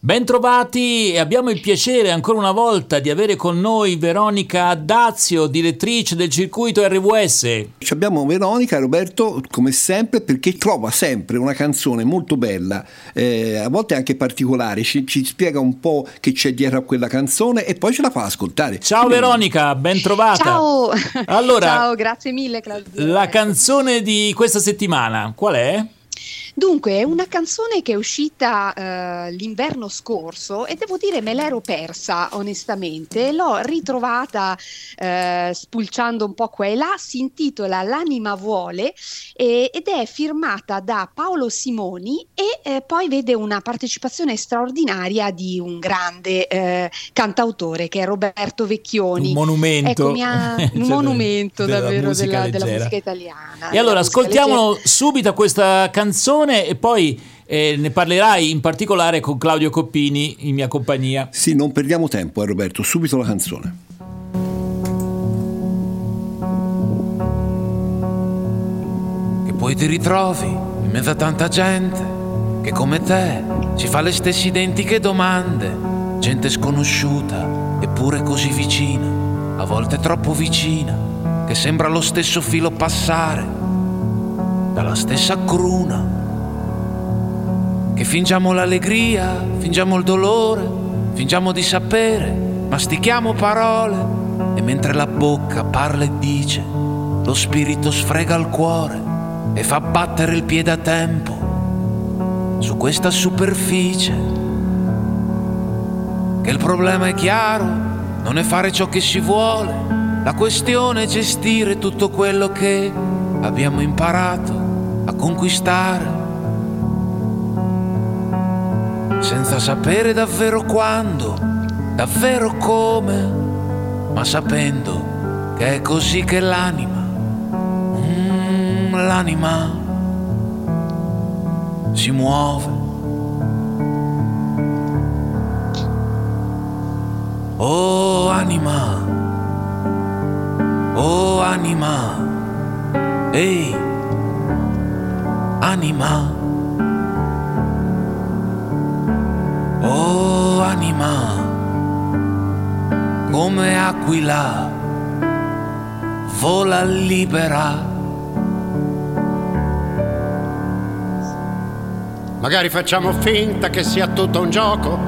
Bentrovati e abbiamo il piacere ancora una volta di avere con noi Veronica Dazio, direttrice del circuito RWS. Abbiamo Veronica, Roberto, come sempre, perché trova sempre una canzone molto bella, eh, a volte anche particolare, ci, ci, spiega un po' che c'è dietro a quella canzone e poi ce la fa ascoltare. Ciao Veronica, bentrovata. Ciao, allora, Ciao grazie mille Claudio. La canzone di questa settimana qual è? Dunque, è una canzone che è uscita eh, l'inverno scorso e devo dire me l'ero persa onestamente, l'ho ritrovata eh, spulciando un po' qua e là, si intitola L'anima vuole e, ed è firmata da Paolo Simoni e eh, poi vede una partecipazione straordinaria di un grande eh, cantautore che è Roberto Vecchioni. Un monumento. Ecco, ha, un cioè, monumento davvero della, della, musica italiana. E allora ascoltiamo subito questa canzone canzone e poi eh, ne parlerai in particolare con Claudio Coppini in mia compagnia. Sì, non perdiamo tempo, eh, Roberto, subito la canzone. Che poi ti ritrovi in mezzo a tanta gente che come te ci fa le stesse identiche domande, gente sconosciuta eppure così vicina, a volte troppo vicina, che sembra lo stesso filo passare dalla stessa cruna che fingiamo l'allegria, fingiamo il dolore, fingiamo di sapere, mastichiamo parole e mentre la bocca parla e dice, lo spirito sfrega il cuore e fa battere il piede a tempo su questa superficie. Che il problema è chiaro, non è fare ciò che si vuole, la questione è gestire tutto quello che abbiamo imparato a conquistare senza sapere davvero quando, davvero come, ma sapendo che è così che l'anima, mm, l'anima si muove. Oh anima, oh anima, ehi, anima. Oh anima, come aquila, vola libera. Magari facciamo finta che sia tutto un gioco,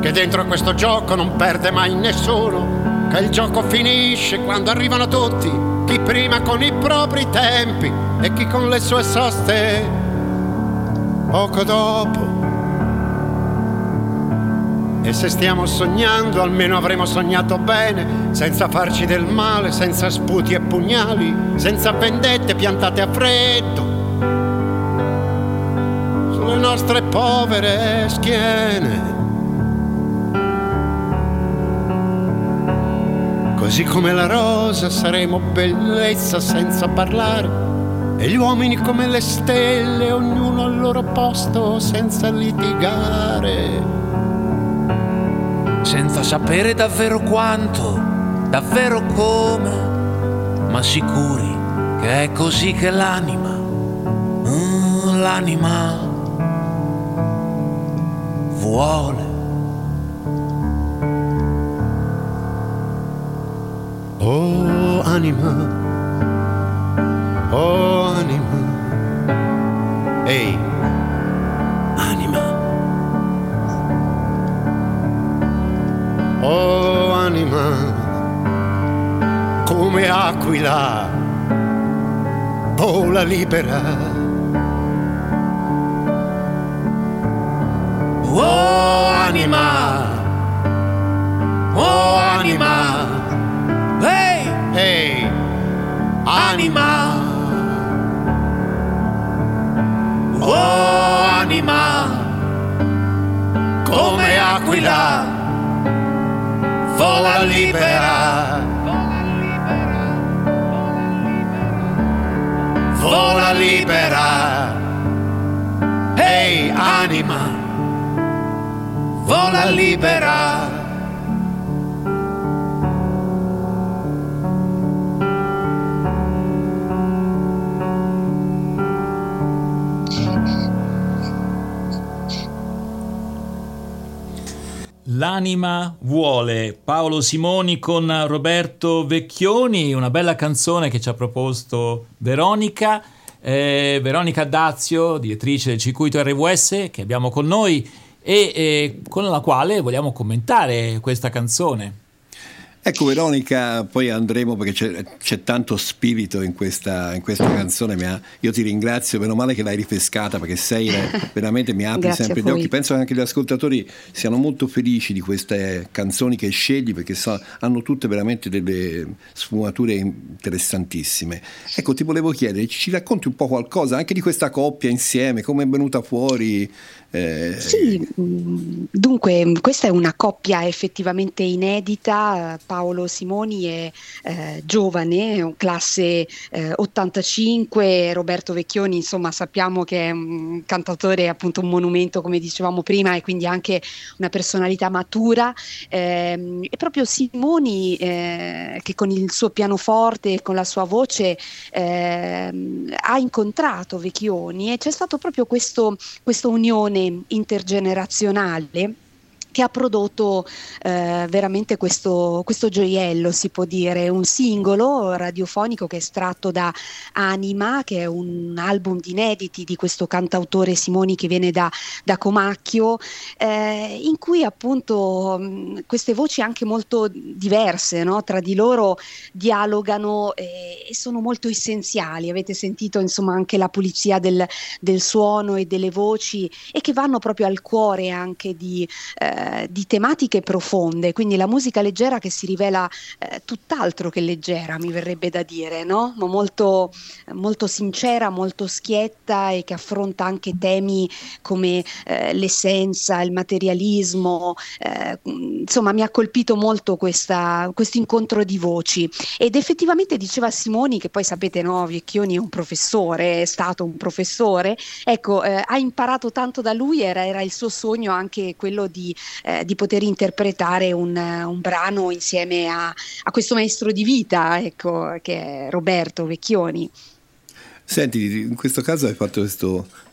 che dentro questo gioco non perde mai nessuno, che il gioco finisce quando arrivano tutti, chi prima con i propri tempi e chi con le sue soste poco dopo. E se stiamo sognando, almeno avremo sognato bene, senza farci del male, senza sputi e pugnali, senza vendette piantate a freddo sulle nostre povere schiene. Così come la rosa saremo bellezza senza parlare, e gli uomini come le stelle, ognuno al loro posto senza litigare senza sapere davvero quanto, davvero come, ma sicuri che è così che l'anima, mm, l'anima vuole. Oh anima, oh anima, ehi, anima. Oh anima, come aquila, vola libera. Oh anima, oh anima, hey, hey, anima. Oh anima, come aquila vola libera. Vola libera. Ehi hey, anima, vola libera. L'anima vuole Paolo Simoni con Roberto Vecchioni, una bella canzone che ci ha proposto Veronica, eh, Veronica Dazio, direttrice del circuito RWS che abbiamo con noi e eh, con la quale vogliamo commentare questa canzone. Ecco Veronica, poi andremo perché c'è, c'è tanto spirito in questa, in questa canzone, ha, io ti ringrazio, meno male che l'hai rifrescata perché sei veramente mi apri sempre gli occhi, penso che anche gli ascoltatori siano molto felici di queste canzoni che scegli perché so, hanno tutte veramente delle sfumature interessantissime. Ecco ti volevo chiedere, ci racconti un po' qualcosa anche di questa coppia insieme, come è venuta fuori? Eh... Sì, dunque questa è una coppia effettivamente inedita, Paolo Simoni è eh, giovane, classe eh, 85, Roberto Vecchioni insomma sappiamo che è un cantautore appunto un monumento come dicevamo prima e quindi anche una personalità matura. Eh, e proprio Simoni eh, che con il suo pianoforte e con la sua voce ehm, ha incontrato Vecchioni e c'è stato proprio questo, questa unione intergenerazionale che ha prodotto eh, veramente questo, questo, gioiello, si può dire, un singolo radiofonico che è estratto da Anima, che è un album di inediti di questo cantautore Simoni che viene da, da Comacchio, eh, in cui appunto mh, queste voci anche molto diverse no? tra di loro dialogano eh, e sono molto essenziali. Avete sentito insomma anche la pulizia del, del suono e delle voci e che vanno proprio al cuore anche di eh, eh, di tematiche profonde, quindi la musica leggera che si rivela eh, tutt'altro che leggera, mi verrebbe da dire, no? Ma molto, molto sincera, molto schietta e che affronta anche temi come eh, l'essenza, il materialismo, eh, insomma mi ha colpito molto questo incontro di voci ed effettivamente diceva Simoni che poi sapete no, Vecchioni è un professore, è stato un professore, ecco eh, ha imparato tanto da lui, era, era il suo sogno anche quello di eh, di poter interpretare un, un brano insieme a, a, questo maestro di vita, ecco, che è Roberto Vecchioni. Senti, in questo caso hai fatto questa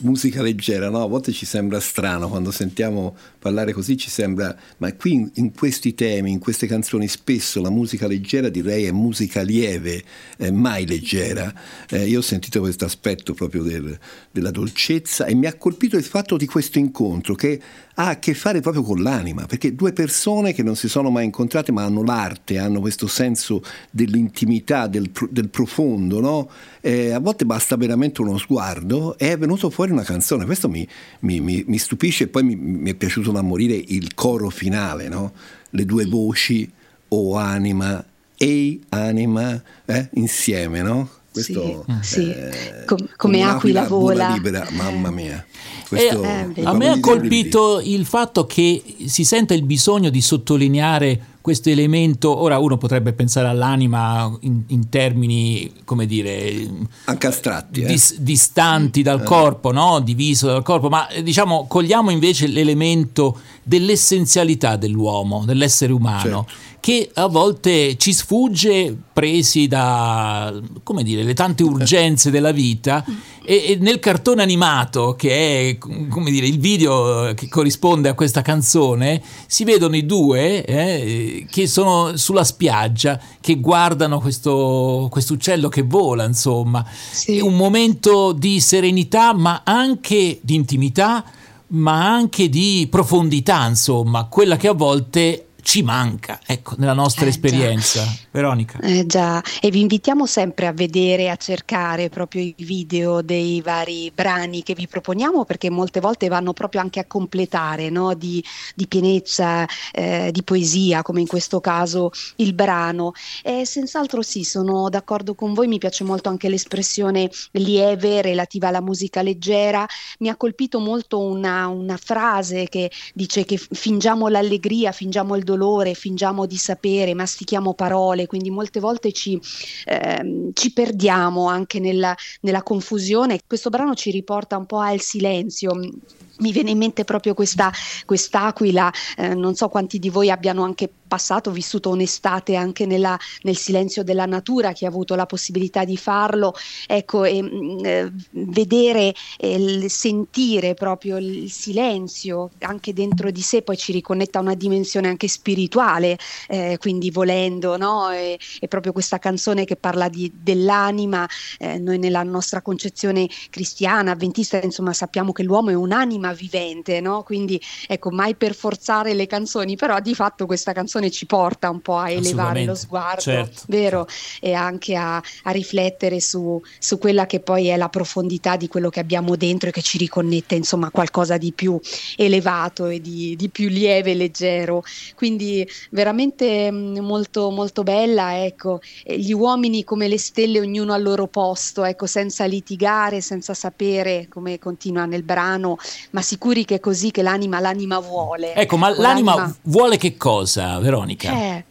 musica leggera, no? A volte ci sembra strano quando sentiamo parlare così, ci sembra, ma qui in, in questi temi, in queste canzoni, spesso la musica leggera direi è musica lieve, eh, mai leggera. Eh, io ho sentito questo aspetto proprio del, della dolcezza e mi ha colpito il fatto di questo incontro che ha a che fare proprio con l'anima, perché due persone che non si sono mai incontrate ma hanno l'arte, hanno questo senso dell'intimità, del, del profondo, no? eh, a volte basta veramente uno sguardo e è venuto fuori una canzone, questo mi, mi, mi, mi stupisce e poi mi, è piaciuto da morire il coro finale, no? le due voci, o oh anima, ehi anima, eh? insieme, no? Questo, sì, eh, sì. Com- come aquila vola. libera, mamma mia. Questo, eh, a me ha colpito il fatto che si sente il bisogno di sottolineare questo elemento, ora uno potrebbe pensare all'anima in, in termini, come dire, anche astratti, eh? dis, distanti dal eh. corpo, no? diviso dal corpo, ma diciamo cogliamo invece l'elemento dell'essenzialità dell'uomo, dell'essere umano. Certo che a volte ci sfugge presi da come dire, le tante urgenze della vita e, e, nel cartone animato che è come dire, il video che corrisponde a questa canzone si vedono i due eh, che sono sulla spiaggia che guardano questo questo uccello che vola insomma sì. è un momento di serenità ma anche di intimità ma anche di profondità insomma quella che a volte ci manca, ecco, nella nostra eh, esperienza. Già. Veronica. Eh già, e vi invitiamo sempre a vedere, a cercare proprio i video dei vari brani che vi proponiamo perché molte volte vanno proprio anche a completare no? di, di, pienezza, eh, di poesia, come in questo caso il brano. E senz'altro sì, sono d'accordo con voi, mi piace molto anche l'espressione lieve relativa alla musica leggera. Mi ha colpito molto una, una frase che dice che fingiamo l'allegria, fingiamo il dolore, fingiamo di sapere, mastichiamo parole, quindi molte volte ci, ehm, ci perdiamo anche nella, nella confusione. Questo brano ci riporta un po' al silenzio mi viene in mente proprio questa quest'aquila, eh, non so quanti di voi abbiano anche passato, vissuto un'estate anche nella, nel silenzio della natura, chi ha avuto la possibilità di farlo, ecco, e, mm, eh, vedere e sentire proprio il silenzio anche dentro di sé, poi ci riconnetta a una dimensione anche spirituale, eh, quindi volendo, no? E, e, proprio questa canzone che parla di, dell'anima, eh, noi nella nostra concezione cristiana, avventista, insomma sappiamo che l'uomo è un'anima vivente, no? quindi ecco, mai per forzare le canzoni, però di fatto questa canzone canzone ci porta un po' a elevare lo sguardo, certo, vero? Certo. E anche a, a riflettere su, su, quella che poi è la profondità di quello che abbiamo dentro e che ci riconnette insomma a qualcosa di più elevato e di, di più lieve e leggero. Quindi veramente mm, molto, molto bella, ecco, gli uomini come le stelle, ognuno al loro posto, ecco, senza litigare, senza sapere come continua nel brano, ma sicuri che è così che l'anima, l'anima vuole. Ecco, ma l'anima, l'anima vuole che cosa? Veronica? Eh,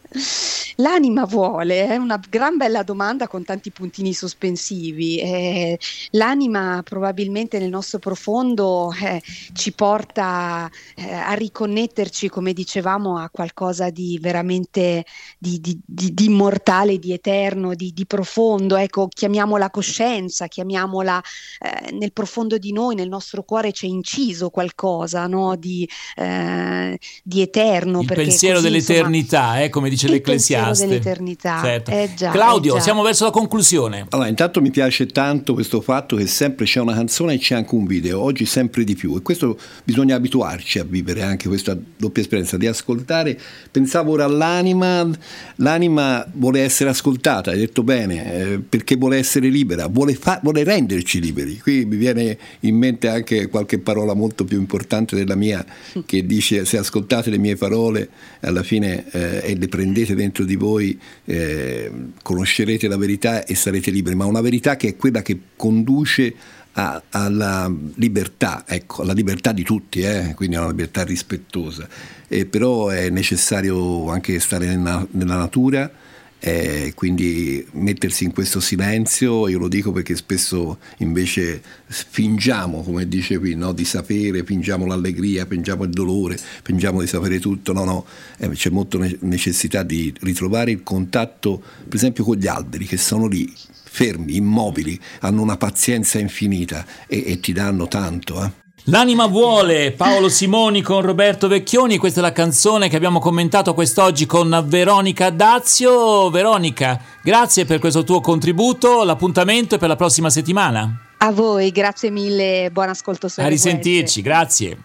L'anima vuole, è una gran bella domanda con tanti puntini sospensivi. Eh, l'anima probabilmente nel nostro profondo eh, ci porta eh, a riconnetterci, come dicevamo, a qualcosa di veramente di, di, di, di immortale, di eterno, di, profondo. Ecco, chiamiamola coscienza, chiamiamola eh, nel profondo di noi, nel nostro cuore c'è inciso qualcosa no? di, eh, eterno. Il pensiero così, dell'eternità, insomma, eh, come dice dice l'Ecclesiaste. dell'eternità. Certo. Eh già, Claudio, eh siamo verso la conclusione. Allora, intanto mi piace tanto questo fatto che sempre c'è una canzone e c'è anche un video, oggi sempre di più. E questo bisogna abituarci a vivere anche questa doppia esperienza di ascoltare. Pensavo ora all'anima, l'anima vuole essere ascoltata, hai detto bene, eh, perché vuole essere libera, vuole, fa- vuole renderci liberi. Qui mi viene in mente anche qualche parola molto più importante della mia che dice se ascoltate le mie parole alla fine eh, e le prendete prendete dentro di voi, eh, conoscerete la verità e sarete liberi, ma una verità che è quella che conduce a, alla libertà, ecco, alla libertà di tutti, eh? quindi a una libertà rispettosa. Eh, però è necessario anche stare nella, nella natura eh, quindi mettersi in questo silenzio, io lo dico perché spesso invece fingiamo, come dice qui, no? di sapere, fingiamo l'allegria, fingiamo il dolore, fingiamo di sapere tutto, no, no, eh, c'è molta necessità di ritrovare il contatto, per esempio con gli alberi che sono lì, fermi, immobili, hanno una pazienza infinita e, e ti danno tanto. Eh. L'anima vuole, Paolo Simoni con Roberto Vecchioni, questa è la canzone che abbiamo commentato quest'oggi con Veronica Dazio. Veronica, grazie per questo tuo contributo, l'appuntamento è per la prossima settimana. A voi, grazie mille, buon ascolto. A risentirci, grazie.